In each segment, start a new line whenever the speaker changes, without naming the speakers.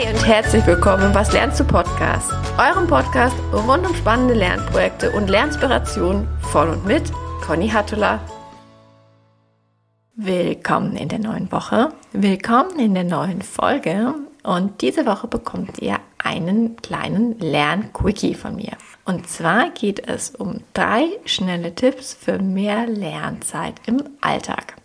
herzlich willkommen im Was lernst du Podcast, eurem Podcast rund um spannende Lernprojekte und Lernspirationen von und mit Conny Hattula. Willkommen in der neuen Woche, willkommen in der neuen Folge und diese Woche bekommt ihr einen kleinen Lernquickie von mir. Und zwar geht es um drei schnelle Tipps für mehr Lernzeit im Alltag.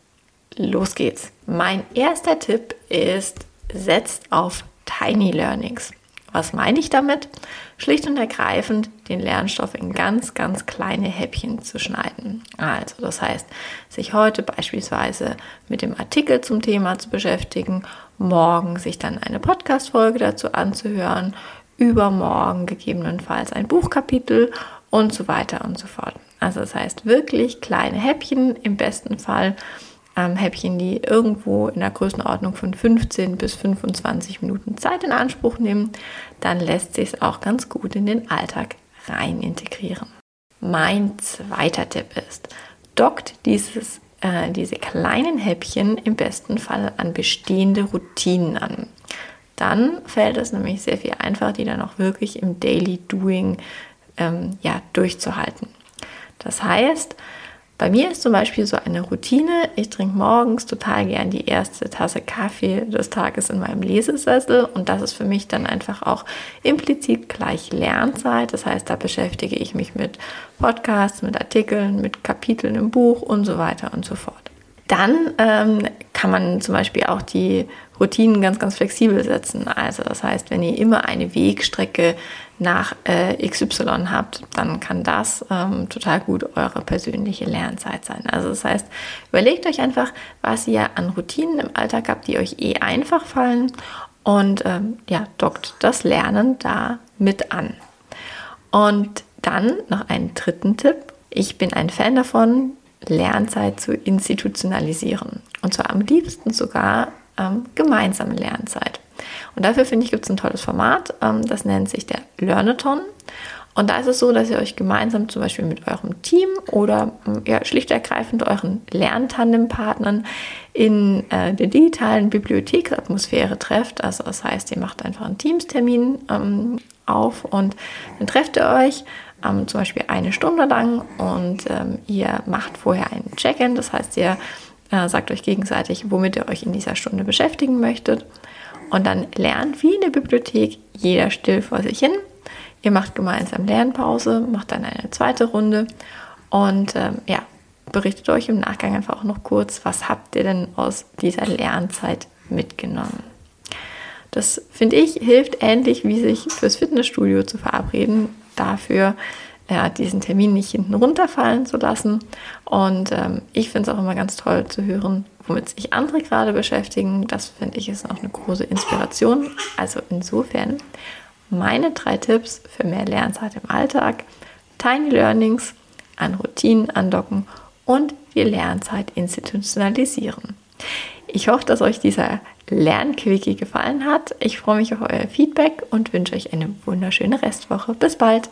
Los geht's. Mein erster Tipp ist, setzt auf Tiny Learnings. Was meine ich damit? Schlicht und ergreifend den Lernstoff in ganz, ganz kleine Häppchen zu schneiden. Also das heißt, sich heute beispielsweise mit dem Artikel zum Thema zu beschäftigen, morgen sich dann eine Podcast-Folge dazu anzuhören, übermorgen gegebenenfalls ein Buchkapitel und so weiter und so fort. Also das heißt wirklich kleine Häppchen im besten Fall ähm, Häppchen, die irgendwo in der Größenordnung von 15 bis 25 Minuten Zeit in Anspruch nehmen, dann lässt sich es auch ganz gut in den Alltag rein integrieren. Mein zweiter Tipp ist, dockt dieses, äh, diese kleinen Häppchen im besten Fall an bestehende Routinen an. Dann fällt es nämlich sehr viel einfacher, die dann auch wirklich im Daily Doing ähm, ja, durchzuhalten. Das heißt, bei mir ist zum Beispiel so eine Routine, ich trinke morgens total gern die erste Tasse Kaffee des Tages in meinem Lesesessel und das ist für mich dann einfach auch implizit gleich Lernzeit. Das heißt, da beschäftige ich mich mit Podcasts, mit Artikeln, mit Kapiteln im Buch und so weiter und so fort. Dann ähm, kann man zum Beispiel auch die Routinen ganz, ganz flexibel setzen. Also das heißt, wenn ihr immer eine Wegstrecke nach äh, XY habt, dann kann das ähm, total gut eure persönliche Lernzeit sein. Also das heißt, überlegt euch einfach, was ihr an Routinen im Alltag habt, die euch eh einfach fallen und ähm, ja, dockt das Lernen da mit an. Und dann noch einen dritten Tipp. Ich bin ein Fan davon, Lernzeit zu institutionalisieren. Und zwar am liebsten sogar ähm, gemeinsame Lernzeit. Und dafür finde ich, gibt es ein tolles Format, ähm, das nennt sich der Learnathon. Und da ist es so, dass ihr euch gemeinsam zum Beispiel mit eurem Team oder ähm, ja, schlicht ergreifend euren Lerntandempartnern in äh, der digitalen Bibliotheksatmosphäre trefft. Also das heißt, ihr macht einfach einen Teamstermin ähm, auf und dann trefft ihr euch ähm, zum Beispiel eine Stunde lang und ähm, ihr macht vorher einen Check-in. Das heißt, ihr äh, sagt euch gegenseitig, womit ihr euch in dieser Stunde beschäftigen möchtet. Und dann lernt wie in der Bibliothek jeder still vor sich hin. Ihr macht gemeinsam Lernpause, macht dann eine zweite Runde und ähm, ja, berichtet euch im Nachgang einfach auch noch kurz, was habt ihr denn aus dieser Lernzeit mitgenommen. Das finde ich hilft ähnlich wie sich fürs Fitnessstudio zu verabreden, dafür ja, diesen Termin nicht hinten runterfallen zu lassen. Und ähm, ich finde es auch immer ganz toll zu hören, womit sich andere gerade beschäftigen. Das finde ich ist auch eine große Inspiration. Also insofern meine drei Tipps für mehr Lernzeit im Alltag. Tiny Learnings, an Routinen andocken und die Lernzeit institutionalisieren. Ich hoffe, dass euch dieser Lernquickie gefallen hat. Ich freue mich auf euer Feedback und wünsche euch eine wunderschöne Restwoche. Bis bald!